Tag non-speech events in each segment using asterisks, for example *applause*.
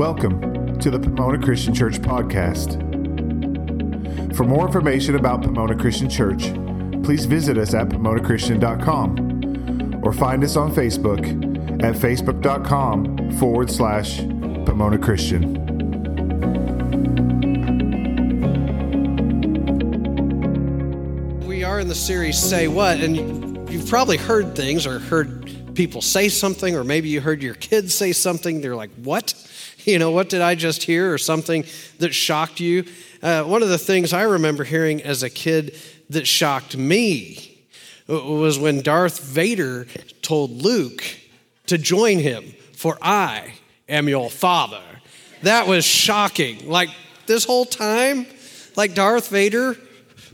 Welcome to the Pomona Christian Church podcast. For more information about Pomona Christian Church, please visit us at pomonachristian.com or find us on Facebook at facebook.com forward slash Pomona Christian. We are in the series Say What, and you've probably heard things or heard people say something, or maybe you heard your kids say something. They're like, What? *laughs* You know, what did I just hear? Or something that shocked you. Uh, one of the things I remember hearing as a kid that shocked me was when Darth Vader told Luke to join him, for I am your father. That was shocking. Like this whole time, like Darth Vader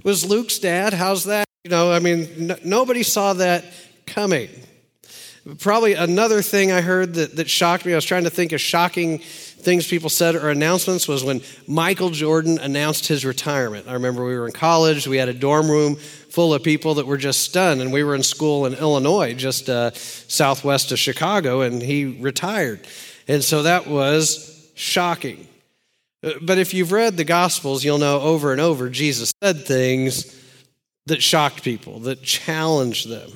was Luke's dad. How's that? You know, I mean, n- nobody saw that coming. Probably another thing I heard that, that shocked me, I was trying to think of shocking things people said or announcements, was when Michael Jordan announced his retirement. I remember we were in college, we had a dorm room full of people that were just stunned, and we were in school in Illinois, just uh, southwest of Chicago, and he retired. And so that was shocking. Uh, But if you've read the Gospels, you'll know over and over Jesus said things that shocked people, that challenged them.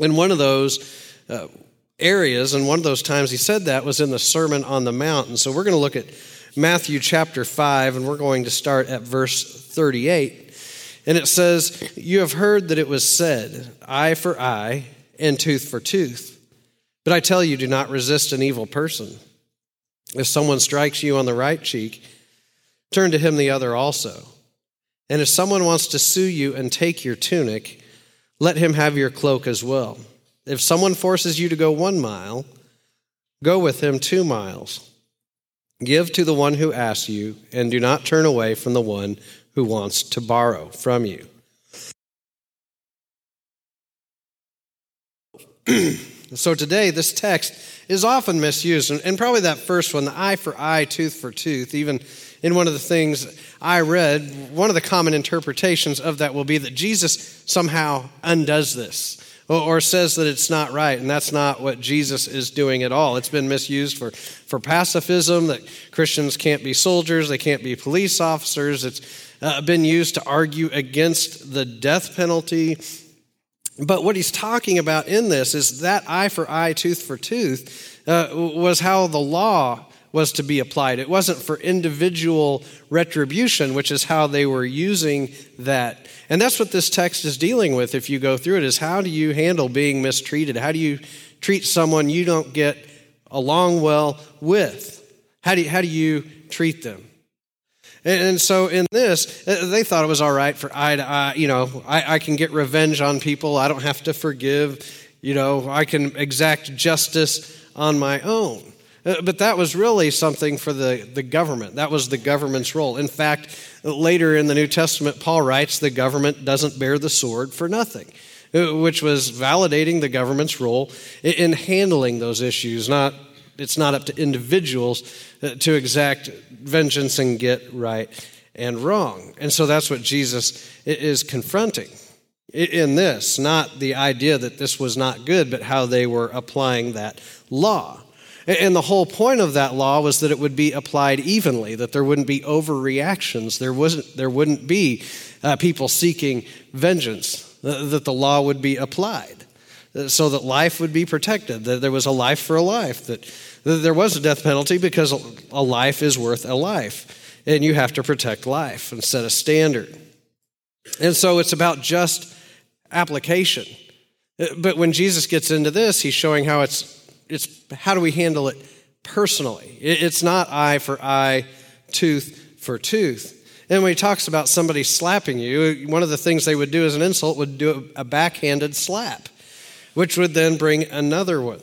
And one of those uh, areas, and one of those times he said that was in the Sermon on the Mount. And so we're going to look at Matthew chapter 5, and we're going to start at verse 38. And it says, You have heard that it was said, eye for eye and tooth for tooth. But I tell you, do not resist an evil person. If someone strikes you on the right cheek, turn to him the other also. And if someone wants to sue you and take your tunic, let him have your cloak as well. If someone forces you to go one mile, go with him two miles. Give to the one who asks you, and do not turn away from the one who wants to borrow from you. *clears throat* so today, this text is often misused, and- probably that first one, the eye for eye, tooth for tooth, even in one of the things I read, one of the common interpretations of that will be that Jesus somehow undoes this or, or says that it's not right, and that's not what Jesus is doing at all. It's been misused for, for pacifism, that Christians can't be soldiers, they can't be police officers. It's uh, been used to argue against the death penalty. But what he's talking about in this is that eye for eye, tooth for tooth uh, was how the law was to be applied. It wasn't for individual retribution, which is how they were using that. And that's what this text is dealing with if you go through it is how do you handle being mistreated? How do you treat someone you don't get along well with? How do you, how do you treat them? And, so in this, uh, they thought it was all right for I to. You know, I, I can get revenge on people. I don't have to forgive. You know, I can exact justice on my own. Uh, But that was really something for the, the government. That was the government's role. In fact, later in the New Testament, Paul writes the government doesn't bear the sword for nothing, uh, which was validating the government's role in handling those issues. Not, it's not up to individuals uh, to exact vengeance and get right and wrong. And so that's what Jesus is confronting in this, not the idea that this was not good, but how they were applying that law. And the whole point of that law was that it would be applied evenly, that there wouldn't be overreactions, there, wasn't, there wouldn't be uh, people seeking vengeance, that the law would be applied so that life would be protected, that there was a life for a life, that, there was a death penalty because a- life is worth a life, and you have to protect life and set a standard. And so it's about just application. But when Jesus gets into this, he's showing how it's, it's how do we handle it personally? It's not eye for eye, tooth for tooth. And when he talks about somebody slapping you, one of the things they would do as an insult would do a backhanded slap, which would then bring another one.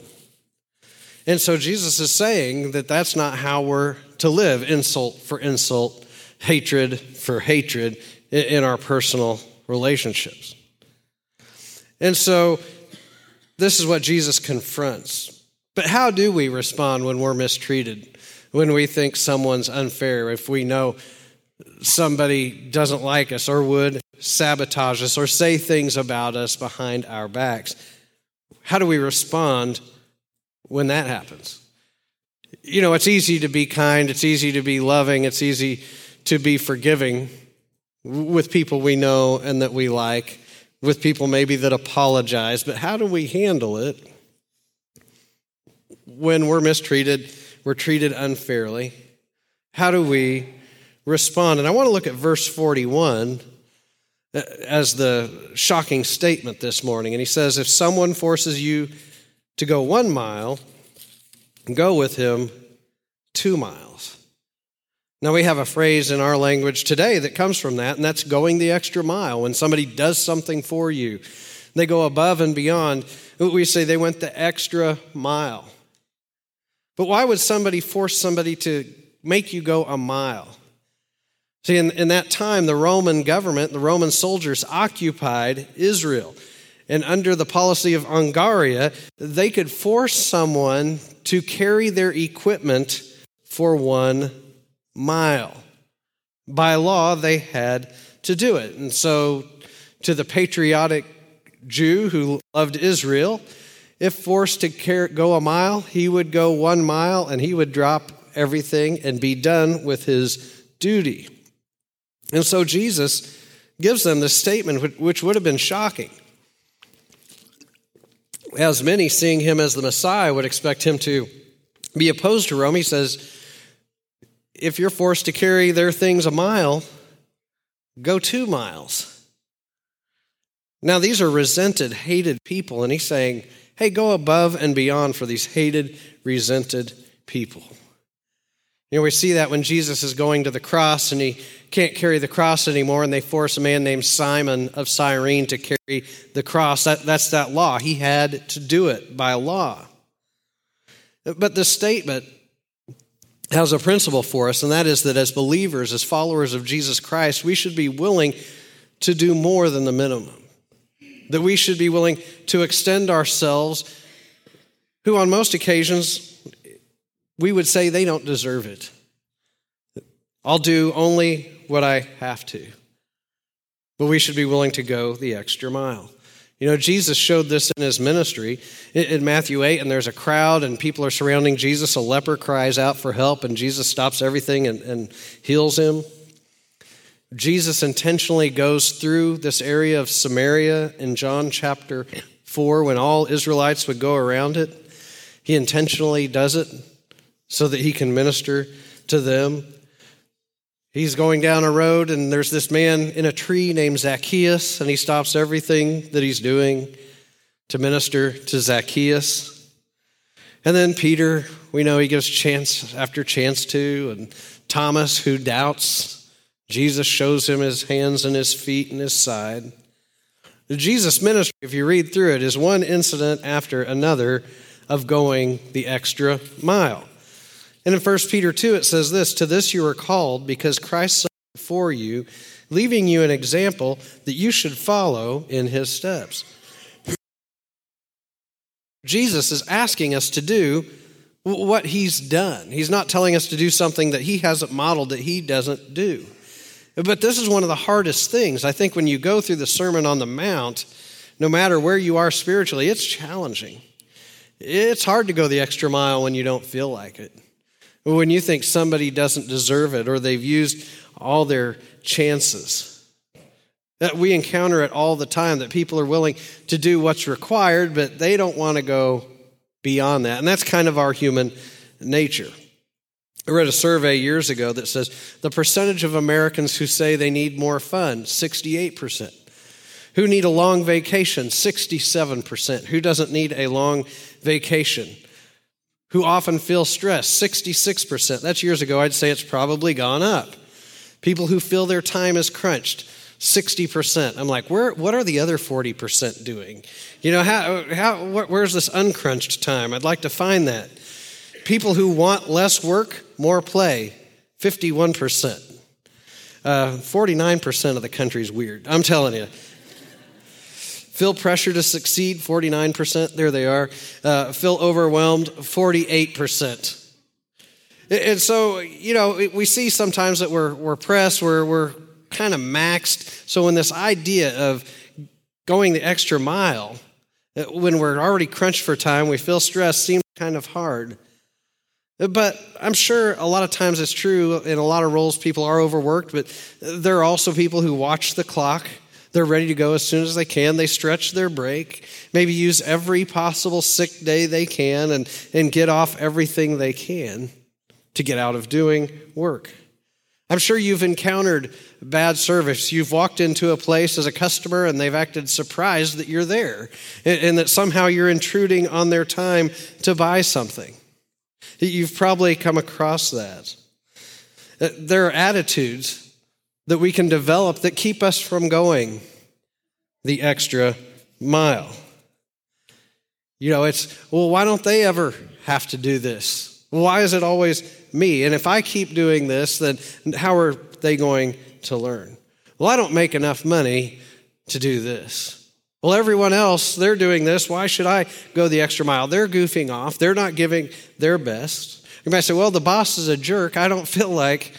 And so Jesus is saying that that's not how we're to live insult for insult, hatred for hatred in our personal relationships. And so this is what Jesus confronts. But how do we respond when we're mistreated? When we think someone's unfair, if we know somebody doesn't like us or would sabotage us or say things about us behind our backs? How do we respond when that happens? You know, it's easy to be kind, it's easy to be loving, it's easy to be forgiving with people we know and that we like, with people maybe that apologize, but how do we handle it when we're mistreated, we're treated unfairly? How do we respond? And I want to look at verse 41 Uh, as the shocking statement this morning. And he says, If someone forces you to go one mile, go with him two miles. Now, we have a phrase in our language today that comes from that, and that's going the extra mile. When somebody does something for you, they go above and beyond. We say they went the extra mile. But why would somebody force somebody to make you go a mile? See, in, in that time, the Roman government, the Roman soldiers occupied Israel. And under the policy of Angaria, they could force someone to carry their equipment for one mile. By law, they had to do it. And so, to the patriotic Jew who loved Israel, if forced to go a mile, he would go one mile and he would drop everything and be done with his duty. And so Jesus gives them this statement, which would have been shocking. As many, seeing him as the Messiah, would expect him to be opposed to Rome, he says, if you're forced to carry their things a mile, go two miles. Now, these are resented, hated people, and he's saying, hey, go above and beyond for these hated, resented people. You know, we see that when Jesus is going to the cross and he can't carry the cross anymore, and they force a man named Simon of Cyrene to carry the cross. That, that's that law. He had to do it by law. But this statement has a principle for us, and that is that as believers, as followers of Jesus Christ, we should be willing to do more than the minimum. That we should be willing to extend ourselves, who on most occasions we would say they don't deserve it. I'll do only what I have to. But we should be willing to go the extra mile. You know, Jesus showed this in his ministry in Matthew 8, and there's a crowd, and people are surrounding Jesus. A leper cries out for help, and Jesus stops everything and, and heals him. Jesus intentionally goes through this area of Samaria in John chapter 4 when all Israelites would go around it. He intentionally does it so that he can minister to them. He's going down a road, and there's this man in a tree named Zacchaeus, and he stops everything that he's doing to minister to Zacchaeus. And then Peter, we know he gives chance after chance to, and Thomas, who doubts, Jesus shows him his hands and his feet and his side. The Jesus ministry, if you read through it, is one incident after another of going the extra mile. And in 1 Peter 2, it says this To this you are called, because Christ suffered for you, leaving you an example that you should follow in his steps. Jesus is asking us to do what he's done. He's not telling us to do something that he hasn't modeled that he doesn't do. But this is one of the hardest things. I think when you go through the Sermon on the Mount, no matter where you are spiritually, it's challenging. It's hard to go the extra mile when you don't feel like it. When you think somebody doesn't deserve it or they've used all their chances. That we encounter it all the time that people are willing to do what's required, but they don't want to go beyond that. And that's kind of our human nature. I read a survey years ago that says the percentage of Americans who say they need more fun, 68%. Who need a long vacation, 67%. Who doesn't need a long vacation? Who often feel stressed, 66%. That's years ago. I'd say it's probably gone up. People who feel their time is crunched, 60%. I'm like, where, what are the other 40% doing? You know, how, how, where's this uncrunched time? I'd like to find that. People who want less work, more play, 51%. Uh, 49% of the country's weird. I'm telling you. Feel pressure to succeed, 49%. There they are. Uh, feel overwhelmed, 48%. And so, you know, we see sometimes that we're, we're pressed, we're, we're kind of maxed. So, when this idea of going the extra mile, uh, when we're already crunched for time, we feel stressed, seems kind of hard. But I'm sure a lot of times it's true in a lot of roles people are overworked, but there are also people who watch the clock. They're ready to go as soon as they can. They stretch their break, maybe use every possible sick day they can and, and get off everything they can to get out of doing work. I'm sure you've encountered bad service. You've walked into a place as a customer and they've acted surprised that you're there and, and that somehow you're intruding on their time to buy something. You've probably come across that. Uh, there are attitudes that we can develop that keep us from going the extra mile. You know, it's, well, why don't they ever have to do this? Why is it always me? And if I keep doing this, then how are they going to learn? Well, I don't make enough money to do this. Well, everyone else, they're doing this. Why should I go the extra mile? They're goofing off. They're not giving their best. You might say, well, the boss is a jerk. I don't feel like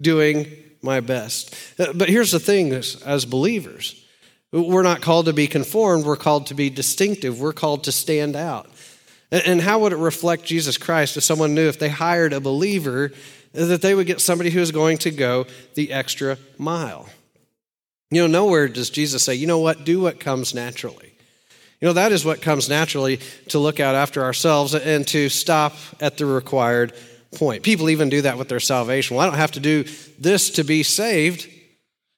doing my best. Uh, but here's the thing as believers, we're not called to be conformed, we're called to be distinctive, we're called to stand out. And how would it reflect Jesus Christ if someone knew if they hired a believer that they would get somebody who is going to go the extra mile? You know, nowhere does Jesus say, you know what, do what comes naturally. You know, that is what comes naturally to look out after ourselves and to stop at the required point. People even do that with their salvation. Well, I don't have to do this to be saved.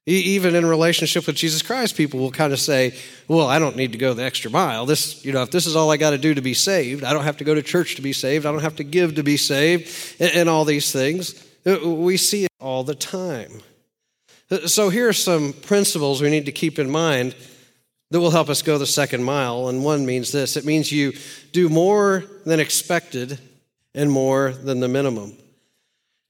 Even in relationship with Jesus Christ, people will kind of say, Well, I don't need to go the extra mile. This, you know, if this is all I got to do to be saved, I don't have to go to church to be saved, I don't have to give to be saved, and all these things. Uh, we see it all the time. So here are some principles we need to keep in mind that will help us go the second mile. And one means this it means you do more than expected and more than the minimum.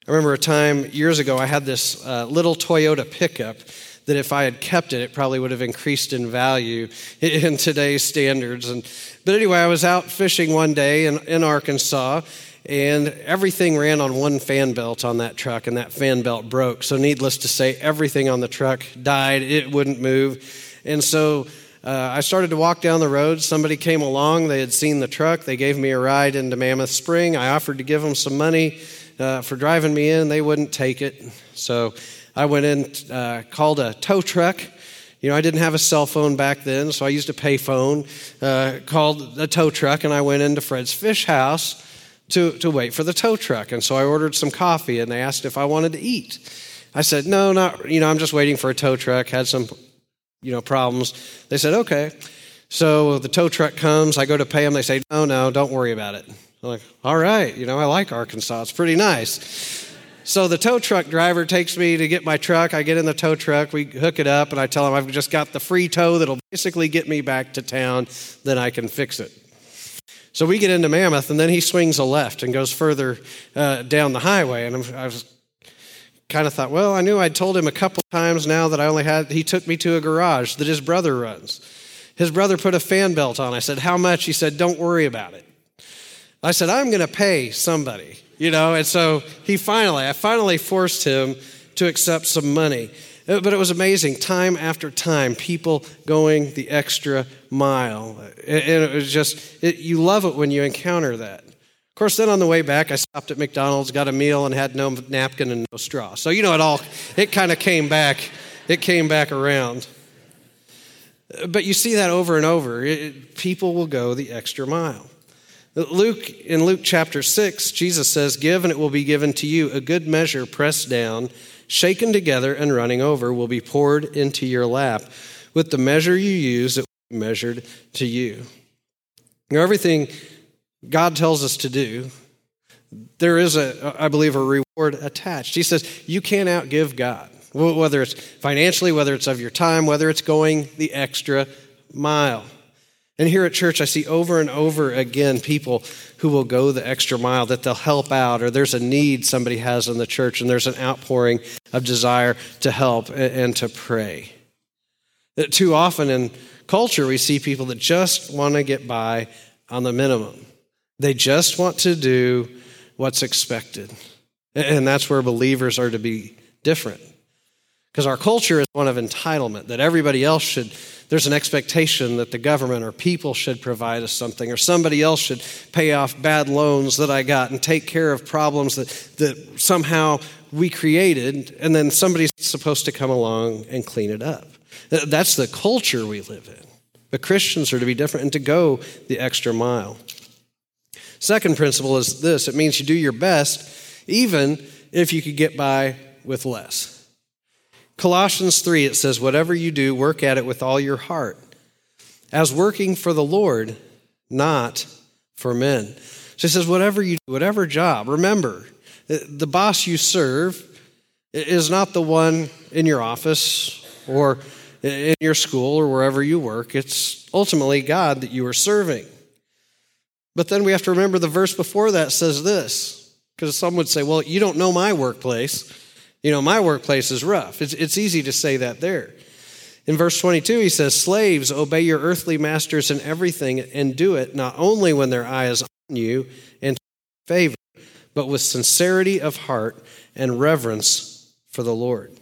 I remember a time years ago, I had this uh, little Toyota pickup that if I had kept it, it probably would have increased in value *laughs* in today's standards. And, but anyway, I was out fishing one day in, in Arkansas, and everything ran on one fan belt on that truck, and that fan belt broke. So, needless to say, everything on the truck died. It wouldn't move. And so, uh, I started to walk down the road. Somebody came along. They had seen the truck. They gave me a ride into Mammoth Spring. I offered to give them some money uh, for driving me in. They wouldn't take it. So, I went in, uh, called a tow truck. You know, I didn't have a cell phone back then, so I used a payphone, uh, called a tow truck, and I went into Fred's Fish House to, to wait for the tow truck. And so I ordered some coffee and they asked if I wanted to eat. I said, no, not, you know, I'm just waiting for a tow truck, had some, you know, problems. They said, okay. So the tow truck comes, I go to pay them, they say, no, no, don't worry about it. I'm like, all right, you know, I like Arkansas, it's pretty nice. So the tow truck driver takes me to get my truck. I get in the tow truck, we hook it up, and I tell him I've just got the free tow that'll basically get me back to town, then I can fix it. So we get into Mammoth, and then he swings a left and goes further uh, down the highway. And I'm, I was kind of thought, well, I knew I'd told him a couple times now that I only had, he took me to a garage that his brother runs. His brother put a fan belt on. I said, how much? He said, don't worry about it. I said, I'm going to pay somebody, you know? And so he finally, I finally forced him to accept some money. Uh, but it was amazing. Time after time, people going the extra mile. And it was just, it, you love it when you encounter that. Course, then on the way back, I stopped at McDonald's, got a meal, and had no napkin and no straw. So, you know, it all, it kind of came back, it came back around. But you see that over and over. It, people will go the extra mile. Luke, in Luke chapter 6, Jesus says, Give and it will be given to you, a good measure pressed down shaken together and running over, will be poured into your lap. With the measure you use, it will be measured to you. Now, everything God tells us to do, there is a, I believe, a reward attached. He says, you can't outgive God, whether it's financially, whether it's of your time, whether it's going the extra mile. And here at church, I see over and over again people who will go the extra mile, that they'll help out, or there's a need somebody has in the church, and there's an outpouring of desire to help and to pray. Too often in culture, we see people that just want to get by on the minimum. They just want to do what's expected. And that's where believers are to be different. Because our culture is one of entitlement, that everybody else should, there's an expectation that the government or people should provide us something, or somebody else should pay off bad loans that I got and take care of problems that, that somehow we created, and then somebody's supposed to come along and clean it up. That's the culture we live in. But Christians are to be different and to go the extra mile. Second principle is this it means you do your best, even if you could get by with less. Colossians 3, it says, Whatever you do, work at it with all your heart, as working for the Lord, not for men. So he says, Whatever you do, whatever job, remember, the boss you serve is not the one in your office or in your school or wherever you work. It's ultimately God that you are serving. But then we have to remember the verse before that says this, because some would say, well, you don't know my workplace. You know, my workplace is rough. It's, it's easy to say that there. In verse 22, he says, Slaves, obey your earthly masters in everything and do it not only when their eye is on you and favor, but with sincerity of heart and reverence for the Lord.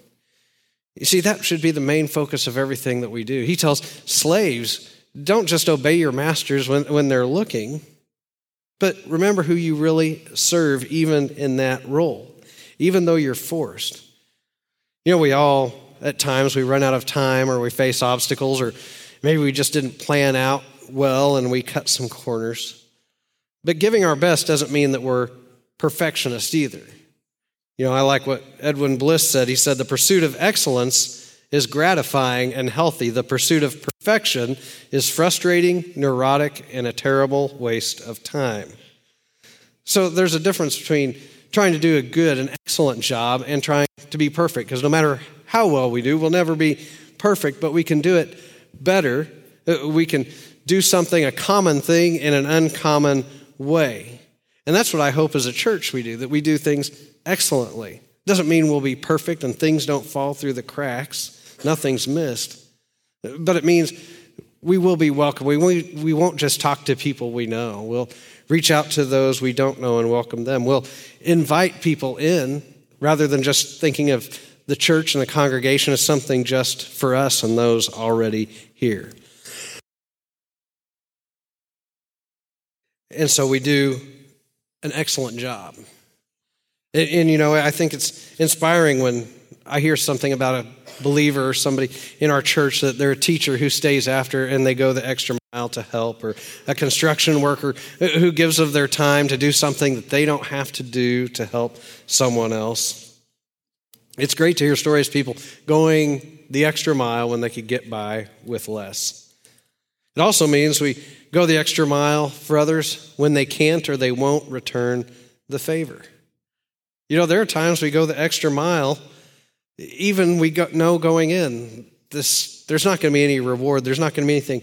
You see, that should be the main focus of everything that we do. He tells slaves, don't just obey your masters when, when they're looking, but remember who you really serve, even in that role, even though you're forced. You know, we all, at times, we run out of time or we face obstacles, or maybe we just didn't plan out well and we cut some corners. But giving our best doesn't mean that we're perfectionists either. You know, I like what Edwin Bliss said. He said, The pursuit of excellence is gratifying and healthy. The pursuit of perfection is frustrating, neurotic, and a terrible waste of time. So there's a difference between trying to do a good and excellent job and trying to be perfect, because no matter how well we do, we'll never be perfect, but we can do it better. Uh, we can do something, a common thing, in an uncommon way. And that's what I hope as a church we do, that we do things excellently. Doesn't mean we'll be perfect and things don't fall through the cracks, nothing's missed. But it means we will be welcome. We, we won't just talk to people we know. We'll reach out to those we don't know and welcome them. We'll invite people in rather than just thinking of the church and the congregation as something just for us and those already here. And so we do an excellent job. And, and, you know, I think it's inspiring when I hear something about a believer or somebody in our church that they're a teacher who stays after and they go the extra mile to help, or a construction worker who gives of their time to do something that they don't have to do to help someone else. It's great to hear stories of people going the extra mile when they could get by with less. It also means we go the extra mile for others when they can't or they won't return the favor. You know, there are times we go the extra mile, even we know going in, this, there's not going to be any reward. There's not going to be anything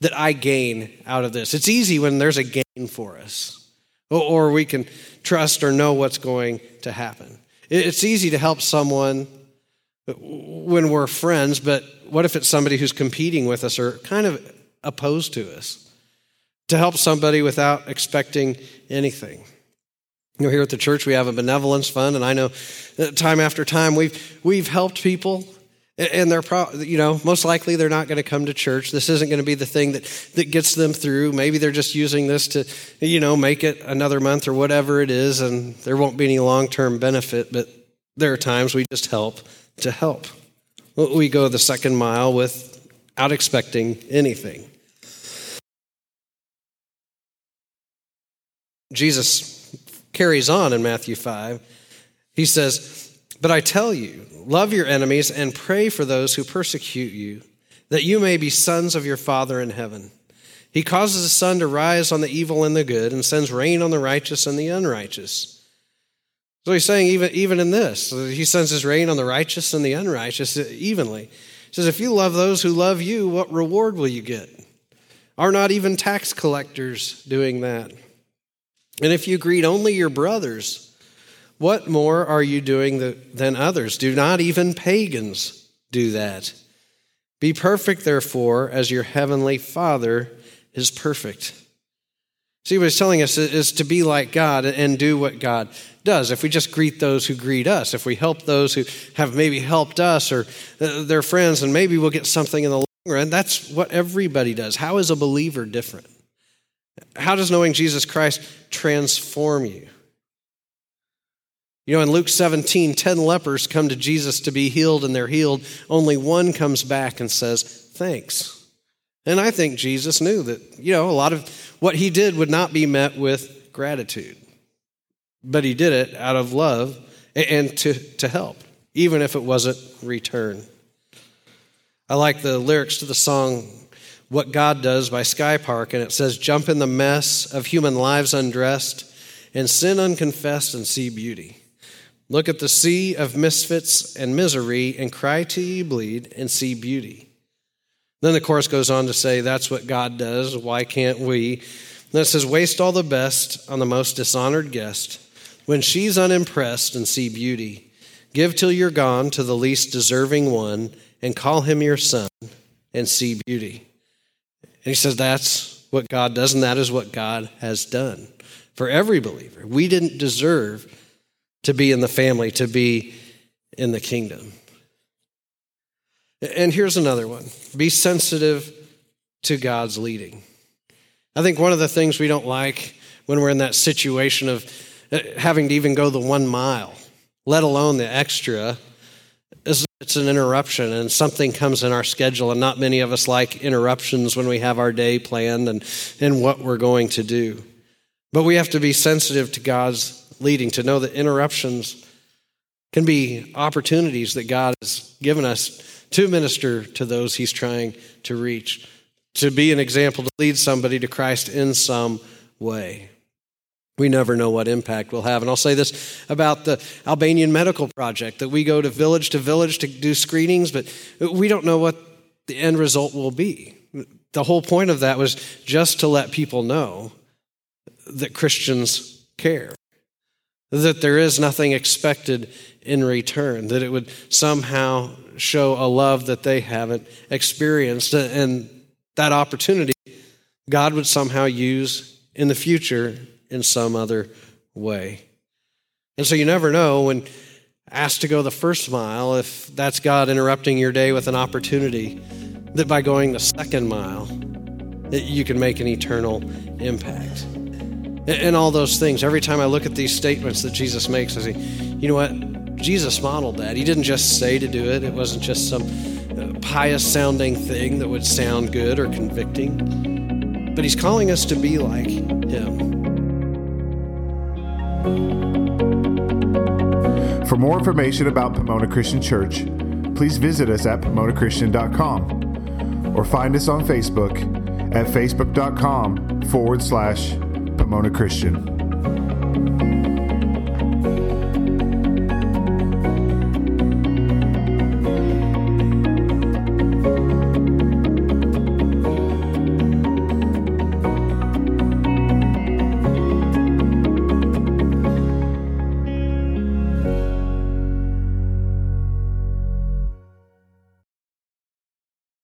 that I gain out of this. It's easy when there's a gain for us, or we can trust or know what's going to happen. It's easy to help someone when we're friends, but what if it's somebody who's competing with us or kind of opposed to us? To help somebody without expecting anything. You know, here at the church, we have a benevolence fund, and I know time after time we've, we've helped people, and they're, pro- you know, most likely they're not going to come to church. This isn't going to be the thing that, that gets them through. Maybe they're just using this to, you know, make it another month or whatever it is, and there won't be any long term benefit, but there are times we just help to help. We go the second mile without expecting anything. Jesus carries on in Matthew 5. He says, But I tell you, love your enemies and pray for those who persecute you, that you may be sons of your Father in heaven. He causes the sun to rise on the evil and the good, and sends rain on the righteous and the unrighteous. So he's saying, even, even in this, he sends his rain on the righteous and the unrighteous evenly. He says, If you love those who love you, what reward will you get? Are not even tax collectors doing that? And if you greet only your brothers, what more are you doing than others? Do not even pagans do that? Be perfect, therefore, as your heavenly Father is perfect. See, what he's telling us is to be like God and do what God does. If we just greet those who greet us, if we help those who have maybe helped us or uh, their friends, and maybe we'll get something in the long run, that's what everybody does. How is a believer different? How does knowing Jesus Christ transform you? You know, in Luke 17, 10 lepers come to Jesus to be healed, and they're healed. Only one comes back and says, Thanks. And I think Jesus knew that, you know, a lot of what he did would not be met with gratitude. But he did it out of love and to, to help, even if it wasn't return. I like the lyrics to the song What God Does by Sky Park, and it says, Jump in the mess of human lives undressed, and sin unconfessed, and see beauty. Look at the sea of misfits and misery, and cry till you bleed, and see beauty. Then the chorus goes on to say, That's what God does. Why can't we? Then it says, Waste all the best on the most dishonored guest. When she's unimpressed and see beauty, give till you're gone to the least deserving one and call him your son and see beauty. And he says, That's what God does, and that is what God has done for every believer. We didn't deserve to be in the family, to be in the kingdom. And here's another one be sensitive to God's leading. I think one of the things we don't like when we're in that situation of uh, having to even go the one mile, let alone the extra, it's an interruption and something comes in our schedule. And not many of us like interruptions when we have our day planned and, and what we're going to do. But we have to be sensitive to God's leading, to know that interruptions can be opportunities that God has given us to minister to those he's trying to reach, to be an example, to lead somebody to Christ in some way. We never know what impact we'll have. And I'll say this about the Albanian Medical Project that we go to village to village to do screenings, but we don't know what the end result will be. The whole point of that was just to let people know that Christians care, that there is nothing expected in return, that it would somehow show a love that they haven't experienced. And that opportunity, God would somehow use in the future in some other way. And so you never know when asked to go the first mile if that's God interrupting your day with an opportunity that by going the second mile, that you can make an eternal impact. And all those things. Every time I look at these statements that Jesus makes, I say, you know what? Jesus modeled that. He didn't just say to do it, it wasn't just some uh, pious sounding thing that would sound good or convicting. But he's calling us to be like him. For more information about Pomona Christian Church, please visit us at PomonaChristian.com or find us on Facebook at Facebook.com forward slash Pomona Christian.